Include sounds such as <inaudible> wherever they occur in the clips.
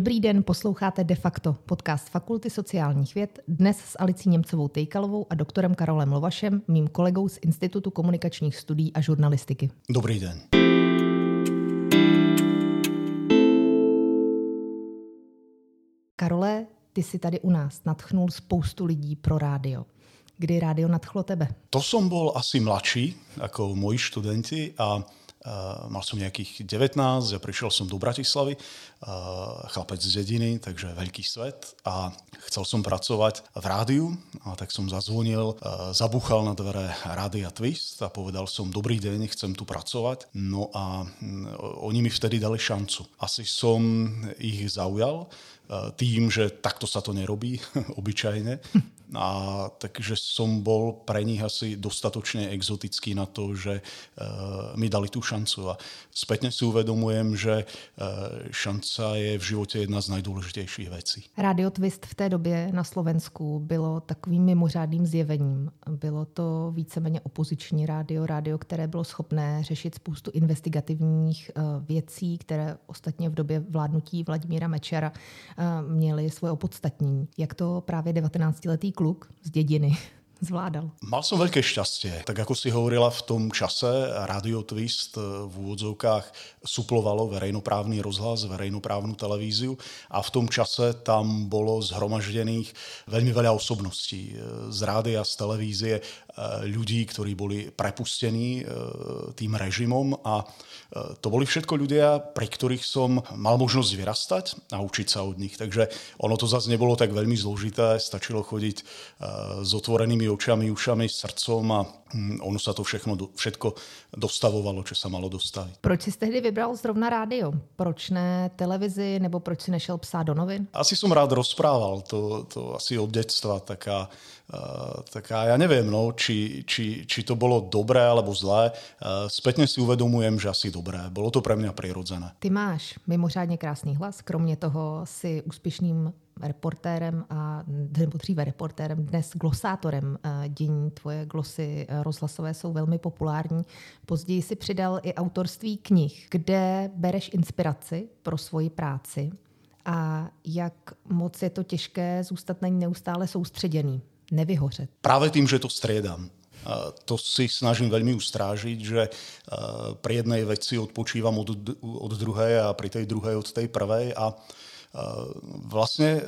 Dobrý den, posloucháte De facto podcast Fakulty sociálních věd, dnes s Alicí Němcovou Tejkalovou a doktorem Karolem Lovašem, mým kolegou z Institutu komunikačních studií a žurnalistiky. Dobrý den. Karole, ty si tady u nás natchnul spoustu lidí pro rádio. Kdy rádio nadchlo tebe? To som bol asi mladší ako moji študenti a Uh, mal som nejakých 19 a prišiel som do Bratislavy, uh, chlapec z dediny, takže veľký svet a chcel som pracovať v rádiu a tak som zazvonil, uh, zabuchal na dvere Rádia Twist a povedal som dobrý deň, chcem tu pracovať. No a um, oni mi vtedy dali šancu. Asi som ich zaujal tým, že takto sa to nerobí <laughs> obyčajne. A takže som bol pre nich asi dostatočne exotický na to, že uh, mi dali tú šancu. A spätne si uvedomujem, že uh, šanca je v životě jedna z nejdůležitějších věcí. Radio Twist v té době na Slovensku bylo takovým mimořádným zjevením. Bylo to víceméně opoziční rádio, rádio, které bylo schopné řešit spoustu investigativních věcí, které ostatně v době vládnutí Vladimíra Mečera měly svoje opodstatnění. Jak to právě 19-letý kluk z dediny zvládal? Mal som veľké šťastie. Tak ako si hovorila v tom čase, Radio Twist v úvodzovkách suplovalo verejnoprávny rozhlas, verejnoprávnu televíziu a v tom čase tam bolo zhromaždených veľmi veľa osobností z rádia, z televízie, ľudí, ktorí boli prepustení tým režimom a to boli všetko ľudia, pri ktorých som mal možnosť vyrastať a učiť sa od nich. Takže ono to zase nebolo tak veľmi zložité, stačilo chodiť s otvorenými očami, ušami, srdcom a hm, ono sa to všechno, všetko dostavovalo, čo sa malo dostaviť. Proč si tehdy vybral zrovna rádio? Proč ne televizi, nebo proč si nešel psát do novin? Asi som rád rozprával, to, to asi od detstva taká Uh, tak ja neviem, no, či, či, či to bolo dobré alebo zlé. Uh, spätne si uvedomujem, že asi dobré. Bolo to pre mňa prirodzené. Ty máš mimořádně krásný hlas, kromě toho si úspěšným reportérem a nebo dříve reportérem, dnes glosátorem dění. Tvoje glosy rozhlasové jsou velmi populární. Později si přidal i autorství knih, kde bereš inspiraci pro svoji práci a jak moc je to těžké zůstat na ní neustále soustředěný nevyhořet? Práve tým, že to striedam. To si snažím veľmi ustrážiť, že pri jednej veci odpočívam od, od druhej a pri tej druhej od tej prvej a Vlastne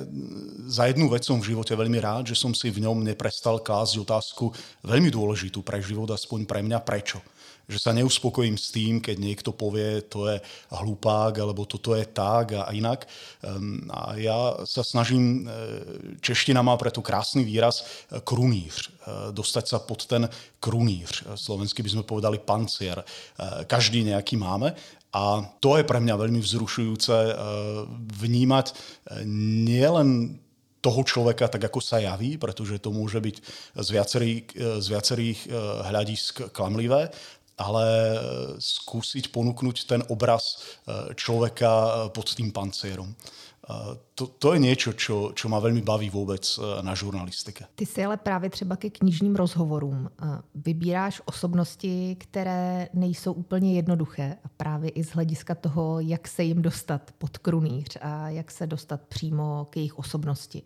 za jednu vec som v živote veľmi rád, že som si v ňom neprestal klásť otázku veľmi dôležitú pre život, aspoň pre mňa prečo že sa neuspokojím s tým, keď niekto povie, to je hlupák, alebo toto je tak a inak. Ehm, a ja sa snažím, e, čeština má preto krásny výraz e, kruníř, e, dostať sa pod ten kruníř. Slovensky by sme povedali pancier. Každý nejaký máme. A to je pre mňa veľmi vzrušujúce vnímať nielen toho človeka tak, ako sa javí, pretože to môže byť z viacerých, z viacerých hľadisk klamlivé, ale skúsiť ponúknuť ten obraz človeka pod tým pancierom. To, to je niečo, čo, čo ma veľmi baví vôbec na žurnalistike. Ty si ale právě třeba ke knižním rozhovorům vybíráš osobnosti, které nejsou úplně jednoduché a právě i z hlediska toho, jak se jim dostat pod krunýř a jak se dostat přímo k jejich osobnosti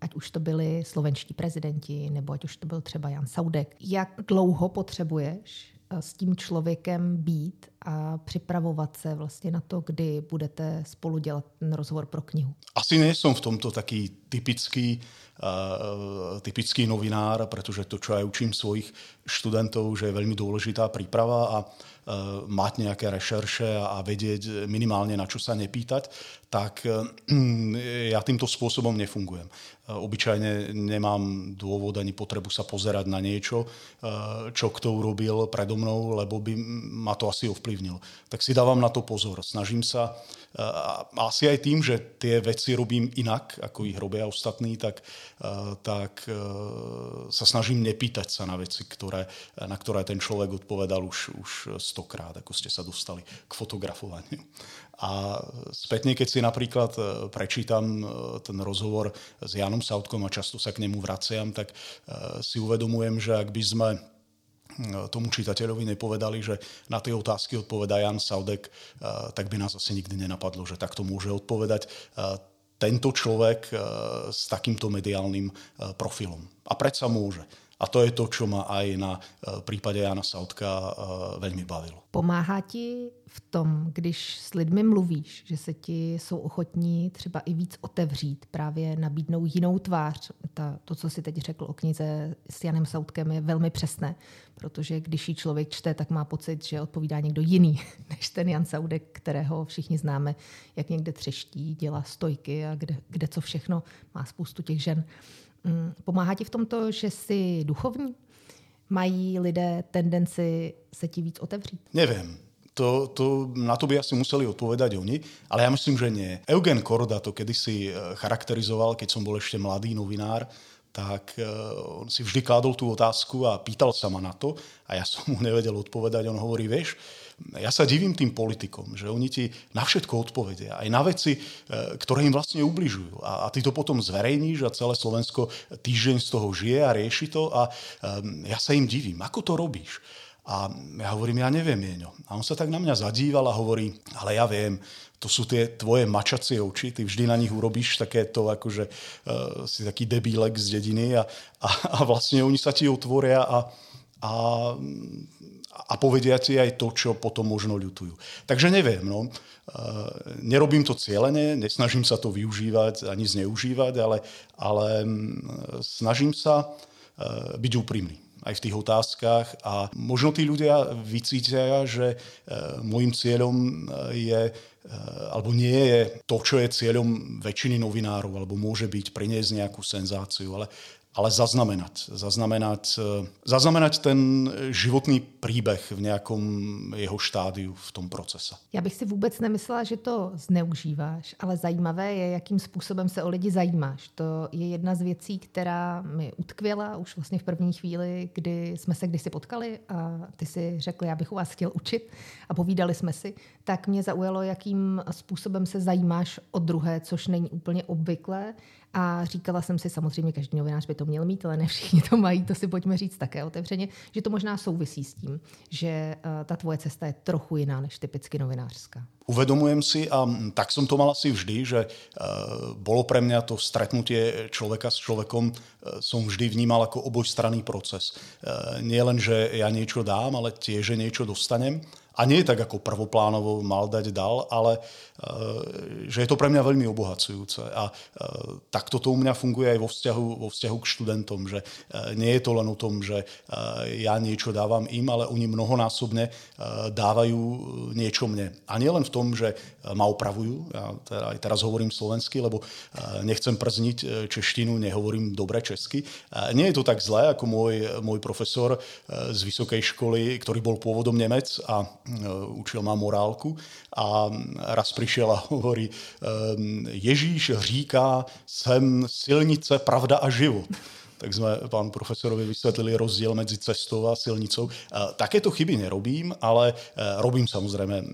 ať už to byli slovenští prezidenti, nebo ať už to byl třeba Jan Saudek. Jak dlouho potřebuješ s tím člověkem být a připravovat se vlastně na to, kdy budete spolu dělat ten rozhovor pro knihu? Asi nejsem v tomto taký typický, uh, typický novinár, protože to, čo ja učím svojich študentov, že je veľmi dôležitá príprava a uh, mať nejaké rešerše a, a vedieť minimálne na čo sa nepýtať, tak uh, <clears throat> ja týmto spôsobom nefungujem. Obyčajne nemám dôvod ani potrebu sa pozerať na niečo, čo kto urobil predo mnou, lebo by ma to asi ovplyvnilo. Tak si dávam na to pozor. Snažím sa asi aj tým, že tie veci robím inak, ako ich robia ostatní, tak, tak sa snažím nepýtať sa na veci, ktoré, na ktoré ten človek odpovedal už, už stokrát, ako ste sa dostali k fotografovaniu. A spätne, keď si napríklad e, prečítam e, ten rozhovor s Janom Sautkom a často sa k nemu vraciam, tak e, si uvedomujem, že ak by sme tomu čitateľovi nepovedali, že na tie otázky odpovedá Jan Saudek, tak by nás asi nikdy nenapadlo, že takto môže odpovedať tento človek s takýmto mediálnym profilom. A predsa môže. A to je to, čo ma aj na prípade Jana Saudka veľmi bavilo. Pomáhá ti v tom, když s lidmi mluvíš, že se ti jsou ochotní třeba i víc otevřít, právě nabídnou jinou tvář. Ta, to, co si teď řekl o knize s Janem Sautkem, je velmi přesné, protože když ji člověk čte, tak má pocit, že odpovídá někdo jiný <laughs> než ten Jan Saudek, kterého všichni známe, jak někde třeští, dělá stojky a kde, kde co všechno má spoustu těch žen. Mm, pomáhá ti v tomto, že jsi duchovní? Mají lidé tendenci se ti víc otevřít? Neviem. To, to, na to by asi museli odpovedať oni, ale ja myslím, že nie. Eugen Korda to kedysi eh, charakterizoval, keď som bol ešte mladý novinár, tak eh, on si vždy kládol tú otázku a pýtal sa ma na to a ja som mu nevedel odpovedať. On hovorí, vieš, ja sa divím tým politikom, že oni ti na všetko odpovedia, aj na veci, e, ktoré im vlastne ubližujú. A, a ty to potom zverejníš a celé Slovensko týždeň z toho žije a rieši to a um, ja sa im divím, ako to robíš. A ja hovorím, ja neviem, Jeňo. A on sa tak na mňa zadíval a hovorí, ale ja viem, to sú tie tvoje mačacie oči, ty vždy na nich urobíš takéto, akože uh, si taký debílek z dediny a, a, a vlastne oni sa ti otvoria a, a a povedia ti aj to, čo potom možno ľutujú. Takže neviem, no. Nerobím to cieľene, nesnažím sa to využívať ani zneužívať, ale, ale snažím sa byť úprimný aj v tých otázkach. A možno tí ľudia vycítia, že môjim cieľom je alebo nie je to, čo je cieľom väčšiny novinárov, alebo môže byť priniesť nejakú senzáciu, ale ale zaznamenať. Zaznamenať, e, zaznamenať ten životný příběh v nějakom jeho štádiu v tom procese. Já bych si vůbec nemyslela, že to zneužíváš, ale zajímavé je, jakým způsobem se o lidi zajímáš. To je jedna z věcí, která mi utkvěla už vlastně v první chvíli, kdy jsme se kdysi potkali a ty si řekl, já bych u vás chtěl učit a povídali jsme si, tak mě zaujalo, jakým způsobem se zajímáš o druhé, což není úplně obvyklé a říkala jsem si, samozřejmě každý novinář by to měl mít, ale ne všichni to mají, to si pojďme říct také otevřeně, že to možná souvisí s tím, že uh, ta tvoje cesta je trochu jiná než typicky novinářská. Uvedomujem si, a tak som to mal asi vždy, že uh, bolo pre mňa to stretnutie človeka s človekom, uh, som vždy vnímal ako obojstranný proces. Nie len, že ja niečo dám, ale tiež, že niečo dostanem. A nie tak ako prvoplánovo mal dať dal, ale Eh, že je to pre mňa veľmi obohacujúce. A eh, takto to u mňa funguje aj vo vzťahu, vo vzťahu k študentom, že eh, nie je to len o tom, že ja niečo dávam im, ale oni mnohonásobne dávajú niečo mne. A nie len v tom, že ma opravujú, ja teda aj teraz hovorím slovensky, lebo nechcem przniť češtinu, nehovorím dobre česky. Nie je to tak zlé, ako môj, môj profesor z vysokej školy, ktorý bol pôvodom Nemec a učil ma morálku a raz prišiel a hovorí, ehm, Ježíš říká, jsem silnice, pravda a život tak sme pánu profesorovi vysvetlili rozdiel medzi cestou a silnicou. Takéto chyby nerobím, ale e, robím samozrejme e,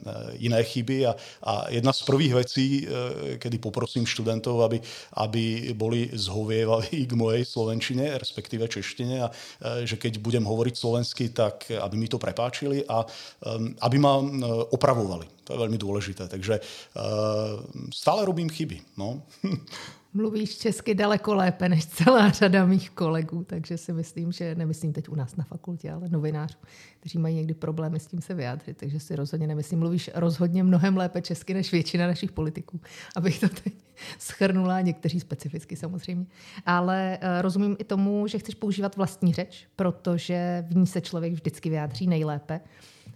iné chyby a, a jedna z prvých vecí, e, kedy poprosím študentov, aby, aby boli zhovievaví <laughs> k mojej slovenčine, respektíve češtine a že keď budem hovoriť slovensky, tak aby mi to prepáčili a aby ma opravovali. To je veľmi dôležité. Takže stále robím chyby. No. <laughs> Mluvíš česky daleko lépe než celá řada mých kolegů, takže si myslím, že nemyslím teď u nás na fakultě, ale novinářů, kteří mají někdy problémy s tím se vyjádřit, takže si rozhodně nemyslím. Mluvíš rozhodně mnohem lépe česky než většina našich politiků, abych to teď schrnula, někteří specificky samozřejmě. Ale uh, rozumím i tomu, že chceš používat vlastní řeč, protože v ní se člověk vždycky vyjádří nejlépe.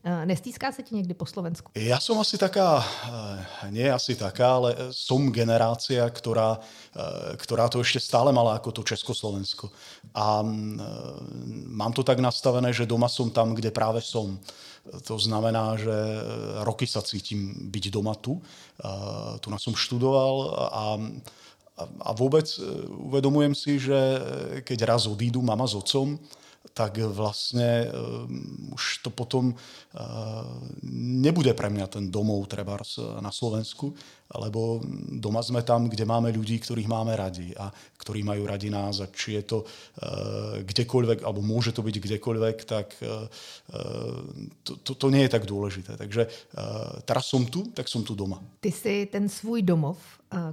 Eh, nestýská sa ti niekdy po Slovensku? Ja som asi taká, eh, nie asi taká, ale som generácia, ktorá, eh, ktorá to ešte stále mala ako to Československo. A mm, mám to tak nastavené, že doma som tam, kde práve som. To znamená, že roky sa cítim byť doma tu. Tu nás som študoval a a vôbec uvedomujem si, že keď raz odídu mama s otcom, tak vlastne uh, už to potom uh, nebude pre mňa ten domov treba na Slovensku, lebo doma sme tam, kde máme ľudí, ktorých máme radi a ktorí majú radi nás a či je to uh, kdekoľvek, alebo môže to byť kdekoľvek, tak uh, to, to, to nie je tak dôležité. Takže uh, teraz som tu, tak som tu doma. Ty si ten svůj domov,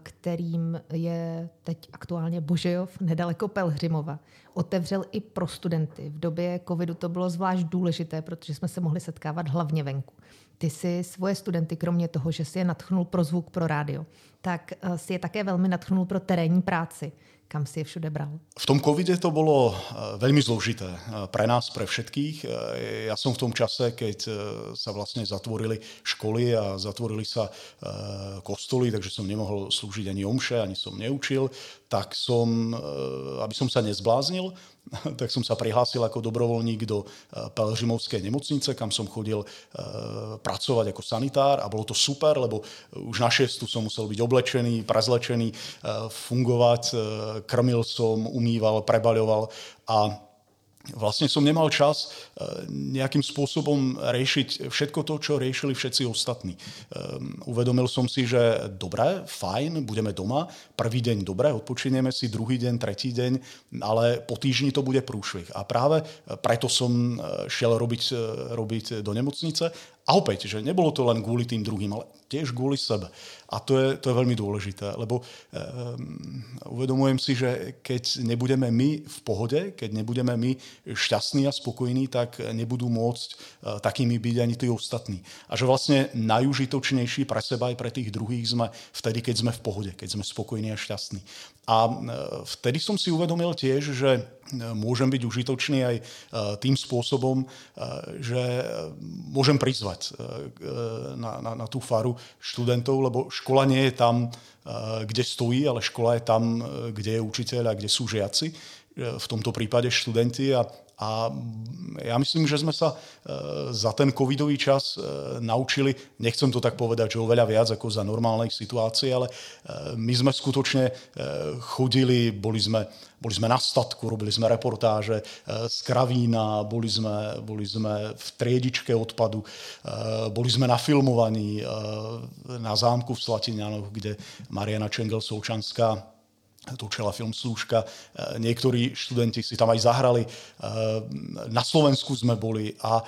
kterým je teď aktuálně Božejov, nedaleko Pelhřimova, otevřel i pro studenty. V době covidu to bylo zvlášť důležité, protože jsme se mohli setkávat hlavně venku. Ty si svoje studenty, kromě toho, že si je natchnul pro zvuk, pro rádio, tak eh, si je také velmi natchnul pro terénní práci kam si je všude bral? V tom covide to bolo eh, veľmi zložité eh, pre nás, pre všetkých. Ja som v tom čase, keď sa vlastne zatvorili školy a zatvorili sa kostoly, takže som nemohol slúžiť ani omše, ani som neučil, tak som, aby som sa nezbláznil, <laughs> tak som sa prihlásil ako dobrovoľník do eh, Pelhřimovskej nemocnice, kam som chodil eh, pracovať ako sanitár a bolo to super, lebo už na šestu som musel byť oblečený, prezlečený, eh, fungovať, krmil som, umýval, prebaľoval a vlastne som nemal čas e, nejakým spôsobom riešiť všetko to, čo riešili všetci ostatní. Um, uvedomil som si, že dobre, fajn, budeme doma, prvý deň dobre, odpočinieme si, druhý deň, tretí deň, ale po týždni to bude prúšvih. A práve preto som e, šiel robiť, e, robiť do nemocnice a opäť, že nebolo to len kvôli tým druhým, ale tiež kvôli sebe. A to je, to je veľmi dôležité, lebo um, uvedomujem si, že keď nebudeme my v pohode, keď nebudeme my šťastní a spokojní, tak nebudú môcť uh, takými byť ani tí ostatní. A že vlastne najužitočnejší pre seba aj pre tých druhých sme vtedy, keď sme v pohode, keď sme spokojní a šťastní. A uh, vtedy som si uvedomil tiež, že môžem byť užitočný aj e, tým spôsobom, e, že môžem prizvať e, na, na, na tú faru študentov, lebo škola nie je tam, kde stojí, ale škola je tam, kde je učiteľ a kde sú žiaci v tomto prípade študenti. A, a ja myslím, že sme sa za ten covidový čas naučili, nechcem to tak povedať, že oveľa viac ako za normálnej situácie, ale my sme skutočne chodili, boli sme boli sme na statku, robili sme reportáže z Kravína, boli sme, boli sme v triedičke odpadu, boli sme na filmovaní na zámku v Slatinianoch, kde Mariana Čengel-Součanská točila film Slúžka. Niektorí študenti si tam aj zahrali. Na Slovensku sme boli a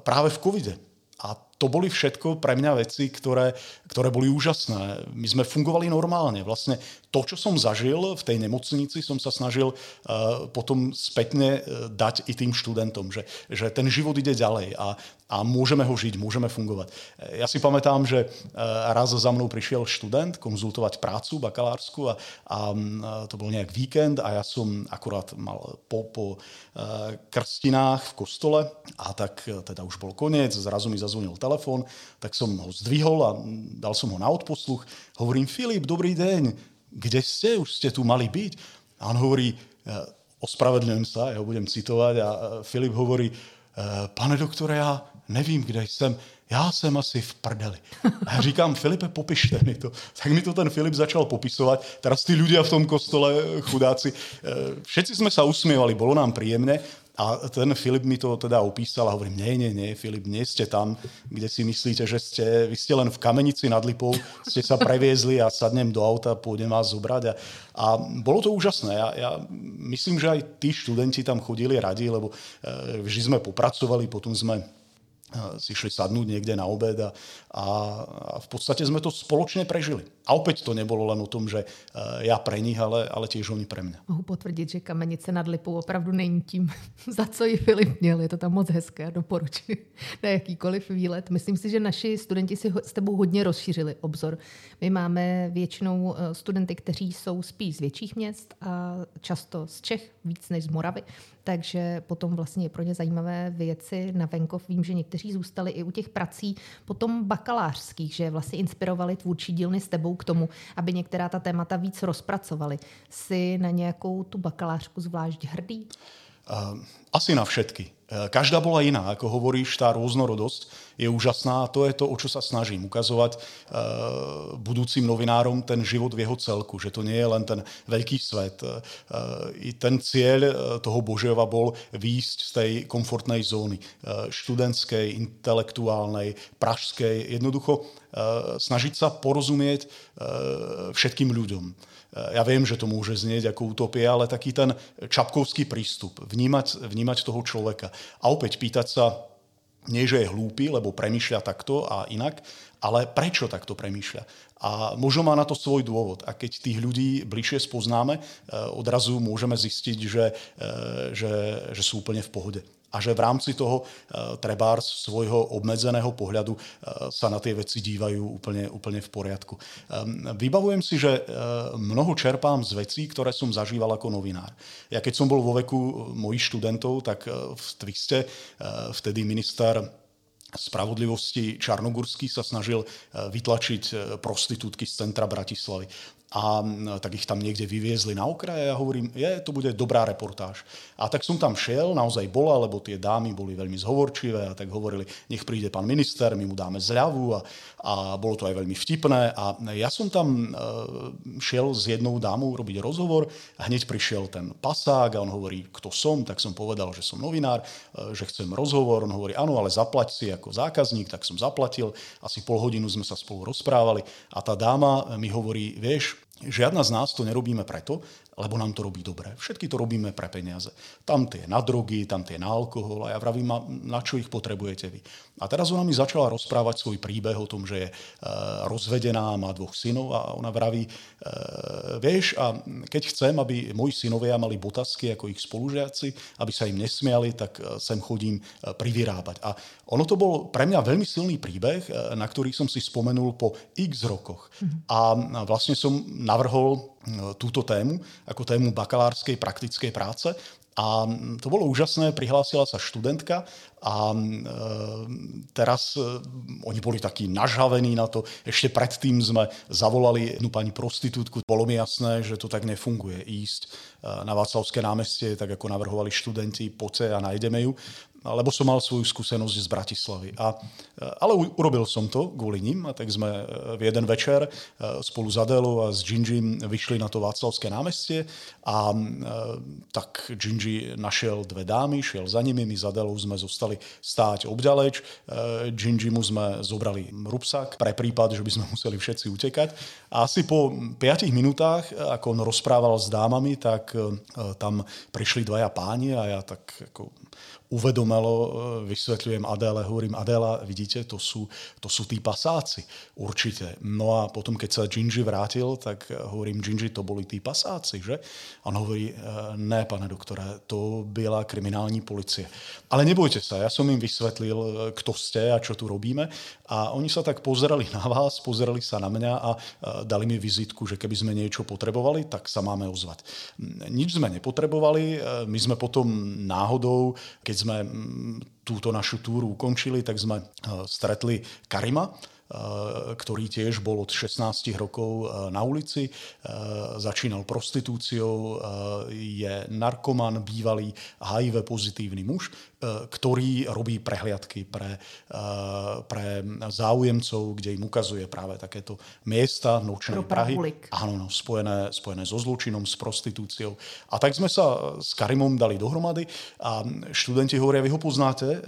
práve v covide. A to boli všetko pre mňa veci, ktoré, ktoré boli úžasné. My sme fungovali normálne. Vlastne to, čo som zažil v tej nemocnici, som sa snažil uh, potom spätne uh, dať i tým študentom, že, že ten život ide ďalej a, a môžeme ho žiť, môžeme fungovať. Ja si pamätám, že uh, raz za mnou prišiel študent konzultovať prácu bakalársku a, a uh, to bol nejak víkend a ja som akurát mal po, po uh, krstinách v kostole a tak teda už bol koniec, zrazu mi zazvonil telefón, tak som ho zdvihol a dal som ho na odposluch. Hovorím, Filip, dobrý deň, kde ste, už ste tu mali byť. A on hovorí, e, ospravedlňujem sa, ja ho budem citovať a e, Filip hovorí, e, pane doktore, já nevím, kde jsem, já jsem asi v prdeli. A já říkám, Filipe, popište mi to. Tak mi to ten Filip začal popisovat. Teraz tí ľudia v tom kostole, chudáci, všetci sme sa usmievali, bolo nám príjemne a ten Filip mi to teda opísal a hovorím, nie, nie, nie, Filip, nie ste tam, kde si myslíte, že ste, vy ste len v Kamenici nad Lipou, ste sa previezli a sadnem do auta, pôjdem vás zobrať. A, a bolo to úžasné. Ja, ja myslím, že aj tí študenti tam chodili radi, lebo e, vždy sme popracovali, potom sme si šli sadnúť niekde na obed a, a, v podstate sme to spoločne prežili. A opäť to nebolo len o tom, že e, ja pre nich, ale, ale tiež oni pre mňa. Mohu potvrdit, že Kamenice nad Lipou opravdu není tím, <laughs> za co ji Filip měl. Je to tam moc hezké doporučuji <laughs> na jakýkoliv výlet. Myslím si, že naši studenti si s tebou hodně rozšířili obzor. My máme většinou e, studenty, kteří jsou spíš z větších měst a často z Čech, víc než z Moravy takže potom vlastně je pro ně zajímavé věci na venkov. Vím, že někteří zůstali i u těch prací potom bakalářských, že vlastně inspirovali tvůrčí dílny s tebou k tomu, aby některá ta témata víc rozpracovali. Jsi na nějakou tu bakalářku zvlášť hrdý? Uh, Asi na všetky. E, každá bola iná, ako hovoríš, tá rôznorodosť je úžasná a to je to, o čo sa snažím ukazovať e, budúcim novinárom ten život v jeho celku, že to nie je len ten veľký svet. E, I ten cieľ toho Boževa bol výjsť z tej komfortnej zóny, študentskej, intelektuálnej, pražskej, jednoducho snažiť sa porozumieť všetkým ľuďom ja viem, že to môže znieť ako utopia, ale taký ten čapkovský prístup, vnímať, vnímať toho človeka. A opäť pýtať sa, nie že je hlúpy, lebo premýšľa takto a inak, ale prečo takto premýšľa. A možno má na to svoj dôvod. A keď tých ľudí bližšie spoznáme, eh, odrazu môžeme zistiť, že, eh, že, že sú úplne v pohode a že v rámci toho uh, trebárs svojho obmedzeného pohľadu uh, sa na tie veci dívajú úplne, úplne v poriadku. Um, vybavujem si, že uh, mnoho čerpám z vecí, ktoré som zažíval ako novinár. Ja keď som bol vo veku mojich študentov, tak v Twiste vtedy minister spravodlivosti Čarnogurský sa snažil vytlačiť prostitútky z centra Bratislavy a tak ich tam niekde vyviezli na okraje a hovorím, je, to bude dobrá reportáž. A tak som tam šiel, naozaj bola, lebo tie dámy boli veľmi zhovorčivé a tak hovorili, nech príde pán minister, my mu dáme zľavu a, a bolo to aj veľmi vtipné. A ja som tam e, šiel s jednou dámou robiť rozhovor a hneď prišiel ten pasák a on hovorí, kto som, tak som povedal, že som novinár, e, že chcem rozhovor. On hovorí, áno, ale zaplať si ako zákazník, tak som zaplatil. Asi pol hodinu sme sa spolu rozprávali a tá dáma mi hovorí, vieš, Žiadna z nás to nerobíme preto, lebo nám to robí dobre. Všetky to robíme pre peniaze. Tam tie na drogy, tam tie na alkohol a ja vravím, na čo ich potrebujete vy. A teraz ona mi začala rozprávať svoj príbeh o tom, že je e, rozvedená, má dvoch synov a ona vraví, e, vieš, a keď chcem, aby moji synovia mali botasky ako ich spolužiaci, aby sa im nesmiali, tak e, sem chodím privyrábať. A ono to bol pre mňa veľmi silný príbeh, na ktorý som si spomenul po x rokoch. Mm-hmm. A vlastne som navrhol túto tému ako tému bakalárskej praktickej práce. A to bolo úžasné, prihlásila sa študentka a e, teraz e, oni boli takí nažhavení na to. Ešte predtým sme zavolali jednu pani prostitútku. Bolo mi jasné, že to tak nefunguje ísť na Václavské námestie, tak ako navrhovali študenti, poďte a nájdeme ju lebo som mal svoju skúsenosť z Bratislavy. A, ale urobil som to kvôli ním, a tak sme e, v jeden večer e, spolu s Adélou a s Gingy vyšli na to Václavské námestie a e, tak Gingy našiel dve dámy, šiel za nimi, my s Adélou sme zostali stáť obďaleč. Gingy mu sme zobrali rupsak pre prípad, že by sme <laughs> museli všetci utekať. A asi po 5 minútach, ako on rozprával s dámami, tak tam prišli dvaja páni a ja tak ako uvedomelo e, vysvetľujem Adéle, hovorím Adéla, vidíte, to sú, to sú tí pasáci, určite. No a potom, keď sa Gingy vrátil, tak hovorím, Gingy, to boli tí pasáci, že? A on hovorí, e, ne, pane doktore, to byla kriminální policie. Ale nebojte sa, ja som im vysvetlil, e, kto ste a čo tu robíme a oni sa tak pozerali na vás, pozerali sa na mňa a dali mi vizitku, že keby sme niečo potrebovali, tak sa máme ozvať. Nič sme nepotrebovali, my sme potom náhodou, keď sme túto našu túru ukončili, tak sme stretli Karima, ktorý tiež bol od 16 rokov na ulici, začínal prostitúciou, je narkoman, bývalý HIV pozitívny muž, ktorý robí prehliadky pre, pre záujemcov, kde im ukazuje práve takéto miesta nočnej Prahy. Áno, no, spojené, spojené so zločinom, s prostitúciou. A tak sme sa s Karimom dali dohromady a študenti hovoria, vy ho poznáte,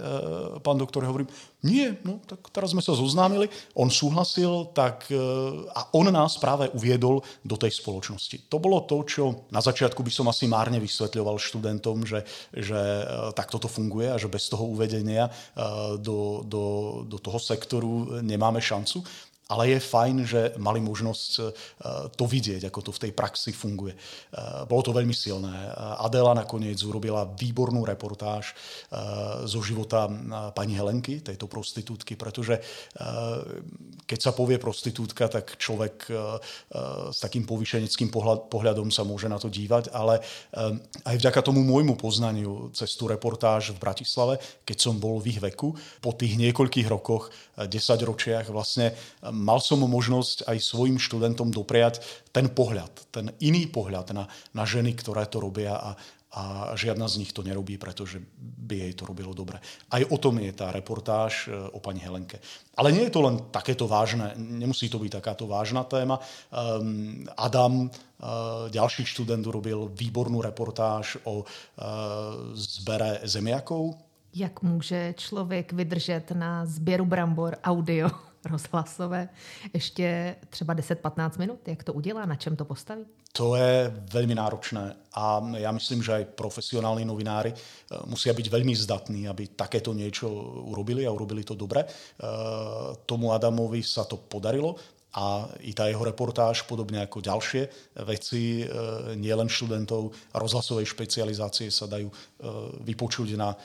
pán doktor, hovorím, nie, no tak teraz sme sa zoznámili, on súhlasil, tak e, a on nás práve uviedol do tej spoločnosti. To bolo to, čo na začiatku by som asi márne vysvetľoval študentom, že, že takto to funguje a že bez toho uvedenia e, do, do, do toho sektoru nemáme šancu ale je fajn, že mali možnosť e, to vidieť, ako to v tej praxi funguje. E, bolo to veľmi silné. Adela nakoniec urobila výbornú reportáž e, zo života pani Helenky, tejto prostitútky, pretože keď sa povie prostitútka, tak človek s takým povyšeneckým pohľadom sa môže na to dívať, ale aj vďaka tomu môjmu poznaniu cez tú reportáž v Bratislave, keď som bol v ich veku, po tých niekoľkých rokoch, 10 ročiach vlastne mal som možnosť aj svojim študentom dopriať ten pohľad, ten iný pohľad na, na ženy, ktoré to robia a, a žiadna z nich to nerobí, pretože by jej to robilo dobre. Aj o tom je tá reportáž e, o pani Helenke. Ale nie je to len takéto vážne, nemusí to byť takáto vážna téma. Um, Adam, uh, ďalší študent, urobil výbornú reportáž o uh, zbere zemiakov. Jak může člověk vydržet na sběru brambor audio? Rozhlasové ještě třeba 10-15 minut? Jak to udělá? Na čem to postaví? To je veľmi náročné a ja myslím, že aj profesionálni novinári e, musia byť veľmi zdatní, aby takéto niečo urobili a urobili to dobre. E, tomu Adamovi sa to podarilo a i tá jeho reportáž, podobne ako ďalšie veci, e, nielen študentov rozhlasovej špecializácie sa dajú e, vypočuť na e,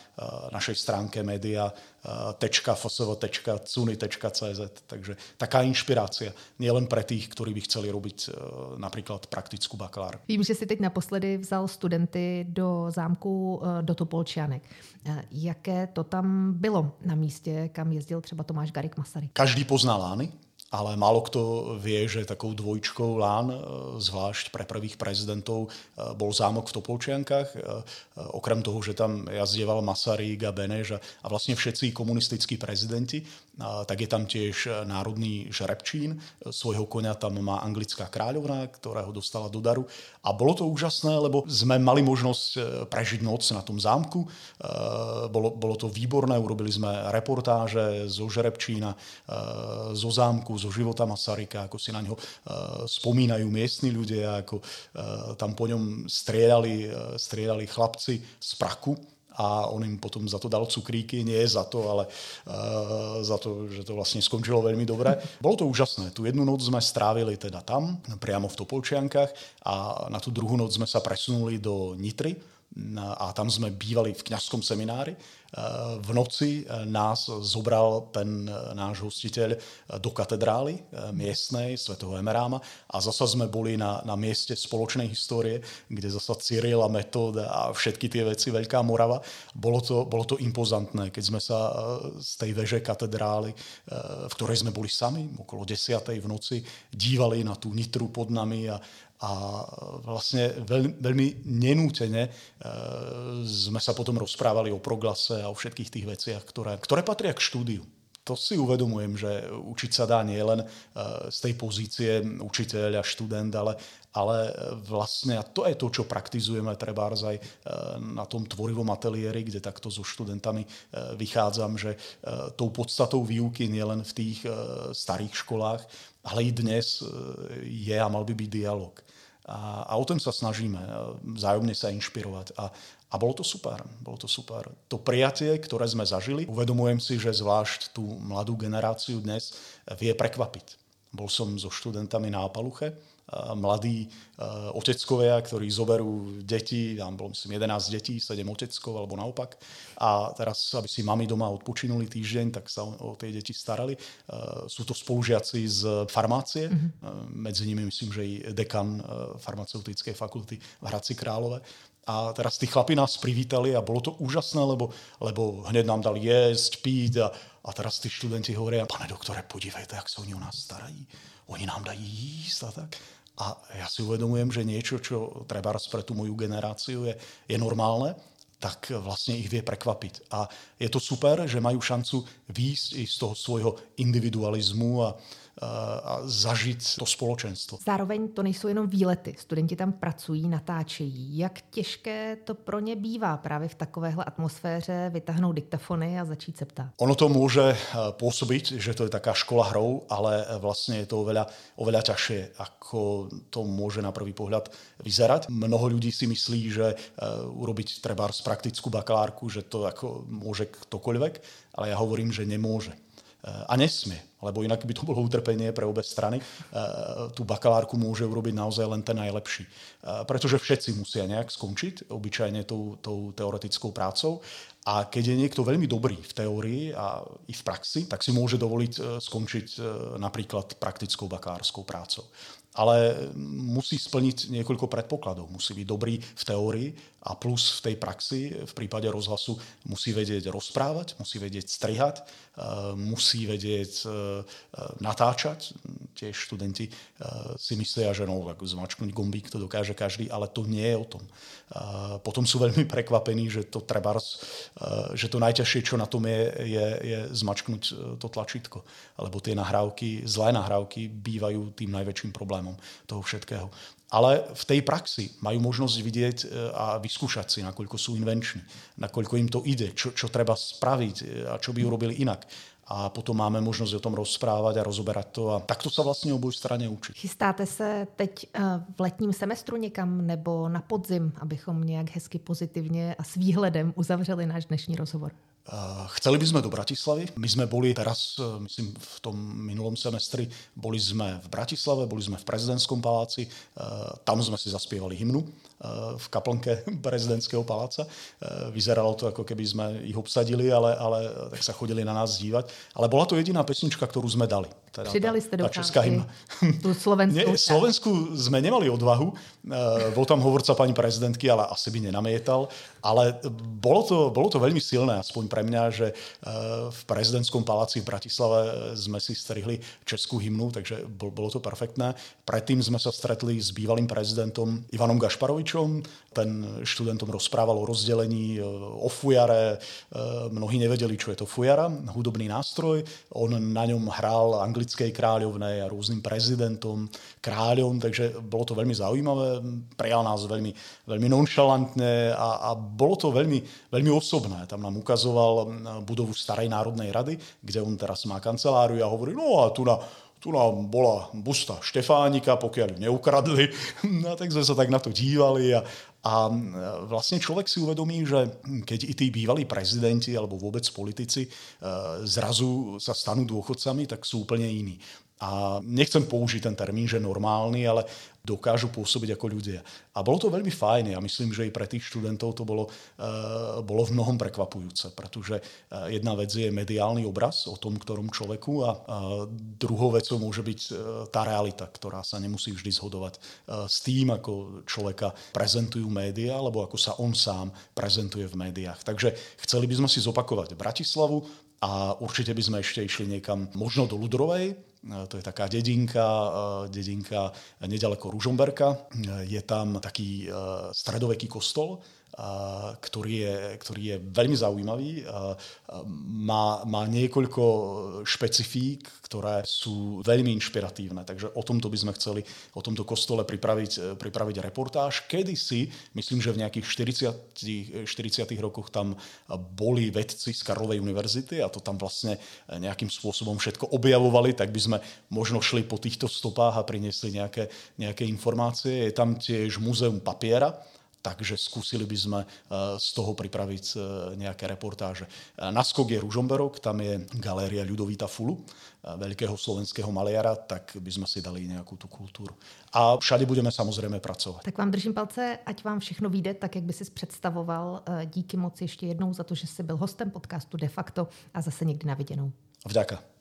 našej stránke media.fsv.cuny.cz. Takže taká inšpirácia nielen pre tých, ktorí by chceli robiť napríklad praktickú bakalár. Vím, že si teď naposledy vzal studenty do zámku do Topolčianek. Jaké to tam bylo na místě, kam jezdil třeba Tomáš Garik Masaryk? Každý pozná Lány, ale málo kto vie, že takou dvojčkou Lán, e, zvlášť pre prvých prezidentov, e, bol zámok v Topolčiankách. E, okrem toho, že tam jazdieval Masaryk a Beneš a vlastne všetci komunistickí prezidenti, tak je tam tiež národný žrebčín. Svojho konia tam má anglická kráľovna, ktorá ho dostala do daru. A bolo to úžasné, lebo sme mali možnosť prežiť noc na tom zámku. Bolo, bolo to výborné, urobili sme reportáže zo žrebčína, zo zámku, zo života Masaryka, ako si na ňo uh, spomínajú miestni ľudia, ako uh, tam po ňom striedali, uh, striedali chlapci z praku a on im potom za to dal cukríky, nie za to, ale za to, že to vlastne skončilo veľmi dobre. Bolo to úžasné. Tu jednu noc sme strávili teda tam, priamo v Topolčiankách a na tú druhú noc sme sa presunuli do Nitry, a tam sme bývali v kňazskom seminári. V noci nás zobral ten náš hostiteľ do katedrály miestnej svätého Emeráma a zasa sme boli na, na mieste spoločnej histórie, kde zasa Cyril a Metod a všetky tie veci, Veľká Morava. Bolo to, bolo to impozantné, keď sme sa z tej veže katedrály, v ktorej sme boli sami, okolo 10. v noci, dívali na tú nitru pod nami a, a vlastne veľmi, veľmi nenútene e, sme sa potom rozprávali o proglase a o všetkých tých veciach, ktoré, ktoré patria k štúdiu. To si uvedomujem, že učiť sa dá nie len e, z tej pozície učiteľ a študent, ale, ale vlastne a to je to, čo praktizujeme treba aj e, na tom tvorivom ateliéri, kde takto so študentami vychádzam, že tou podstatou výuky nielen v tých starých školách, ale i dnes je a mal by byť dialog. A, a o tom sa snažíme, vzájomne sa inšpirovať. A, a bolo to super, bolo to super. To prijatie, ktoré sme zažili, uvedomujem si, že zvlášť tú mladú generáciu dnes vie prekvapiť. Bol som so študentami na Apaluche, mladí oteckovia, ktorí zoberú deti, tam bolo myslím 11 detí, 7 oteckov alebo naopak. A teraz, aby si mami doma odpočinuli týždeň, tak sa o tie deti starali. Sú to spolužiaci z farmácie, mm-hmm. medzi nimi myslím, že i dekan farmaceutickej fakulty v Hradci Králové. A teraz tí chlapi nás privítali a bolo to úžasné, lebo, lebo hneď nám dali jesť, piť a, a teraz tí študenti hovoria, pane doktore, podívejte, jak sa oni o nás starají. Oni nám dají jísť a tak. A ja si uvedomujem, že niečo, čo treba pre tú moju generáciu je, je normálne, tak vlastne ich vie prekvapiť. A je to super, že majú šancu výjsť z toho svojho individualizmu a, a zažít to společenstvo. Zároveň to nejsou jenom výlety. Studenti tam pracují, natáčejí. Jak těžké to pro ně bývá právě v takovéhle atmosféře vytáhnout diktafony a začít se ptát? Ono to môže eh, pôsobiť, že to je taká škola hrou, ale eh, vlastne je to oveľa, oveľa ťažšie, ako to môže na prvý pohľad vyzerať. Mnoho ľudí si myslí, že eh, urobiť treba praktickú bakalárku, že to ako môže ktokoľvek, ale ja hovorím, že nemôže a nesmie, lebo inak by to bolo utrpenie pre obe strany. E, tú bakalárku môže urobiť naozaj len ten najlepší. E, pretože všetci musia nejak skončiť, obyčajne tou, tou teoretickou prácou A keď je niekto veľmi dobrý v teórii a i v praxi, tak si môže dovoliť skončiť napríklad praktickou bakárskou prácou ale musí splniť niekoľko predpokladov. Musí byť dobrý v teórii a plus v tej praxi, v prípade rozhlasu, musí vedieť rozprávať, musí vedieť strihať, e, musí vedieť e, e, natáčať. Tiež študenti si myslia, že no, tak zmačknúť gombík to dokáže každý, ale to nie je o tom. Potom sú veľmi prekvapení, že to treba, že to najťažšie, čo na tom je, je, je zmačknúť to tlačítko. Lebo tie nahrávky, zlé nahrávky bývajú tým najväčším problémom toho všetkého ale v tej praxi majú možnosť vidieť e, a vyskúšať si, nakoľko sú invenční, nakoľko im to ide, čo, čo treba spraviť e, a čo by urobili inak. A potom máme možnosť o tom rozprávať a rozoberať to a takto sa vlastne oboj strane učí. Chystáte se teď e, v letním semestru někam nebo na podzim, abychom nějak hezky pozitivně a s výhledem uzavřeli náš dnešní rozhovor? Chceli by sme do Bratislavy. My sme boli teraz, e, myslím, v tom minulom semestri, boli sme v Bratislave, boli sme v prezidentskom paláci, e, tam sme si zaspievali hymnu v kaplnke <laughs> prezidentského paláca. Vyzeralo to, ako keby sme ich obsadili, ale, ale tak sa chodili na nás dívať. Ale bola to jediná pesnička, ktorú sme dali. Teda Přidali ste do česká hymna. Tú Slovensku. <laughs> Nie, Slovensku sme nemali odvahu. Bol tam hovorca pani prezidentky, ale asi by nenamietal. Ale bolo to, bolo to veľmi silné, aspoň pre mňa, že eh, v prezidentskom paláci v Bratislave sme si strihli českú hymnu, takže bolo to perfektné. Predtým sme sa stretli s bývalým prezidentom Ivanom Gašparovičom. Ten študentom rozprával o rozdelení, eh, o fujare. Mnohí nevedeli, čo je to fujara, hudobný nástroj. On na ňom hral anglickej kráľovnej a rôznym prezidentom, kráľom, takže bolo to veľmi zaujímavé. Prijal nás veľmi, veľmi nonšalantne a, a bolo to veľmi, veľmi osobné. Tam nám ukazoval vybudoval budovu Starej národnej rady, kde on teraz má kanceláriu a hovorí, no a tu na, tu nám bola busta Štefánika, pokiaľ ju neukradli. <laughs> No tak sme sa tak na to dívali a, a vlastne človek si uvedomí, že keď i tí bývalí prezidenti alebo vôbec politici e, zrazu sa stanú dôchodcami, tak sú úplne iní. A nechcem použiť ten termín, že normálny, ale dokážu pôsobiť ako ľudia. A bolo to veľmi fajn. Ja myslím, že i pre tých študentov to bolo, uh, bolo v mnohom prekvapujúce, pretože uh, jedna vec je mediálny obraz o tom, ktorom človeku a uh, druhou vecou môže byť uh, tá realita, ktorá sa nemusí vždy zhodovať s tým, ako človeka prezentujú médiá, alebo ako sa on sám prezentuje v médiách. Takže chceli by sme si zopakovať Bratislavu, a určite by sme ešte išli niekam možno do Ludrovej, to je taká dedinka, dedinka nedaleko Ružomberka. Je tam taký stredoveký kostol, ktorý je, ktorý je veľmi zaujímavý. Má, má niekoľko špecifík, ktoré sú veľmi inšpiratívne. Takže o tomto by sme chceli, o tomto kostole pripraviť, pripraviť reportáž. Kedy si, myslím, že v nejakých 40, 40 rokoch tam boli vedci z Karlovej univerzity a to tam vlastne nejakým spôsobom všetko objavovali, tak by sme možno šli po týchto stopách a priniesli nejaké, nejaké informácie. Je tam tiež múzeum papiera, takže skúsili by sme eh, z toho pripraviť eh, nejaké reportáže. Eh, na skok je Ružomberok, tam je galéria Ľudovíta Fulu, veľkého slovenského maliara, tak by sme si dali nejakú tú kultúru. A všade budeme samozrejme pracovať. Tak vám držím palce, ať vám všechno vyjde tak, jak by si představoval. Díky moc ještě jednou za to, že jsi byl hostem podcastu De facto a zase někdy na viděnou. Vďaka.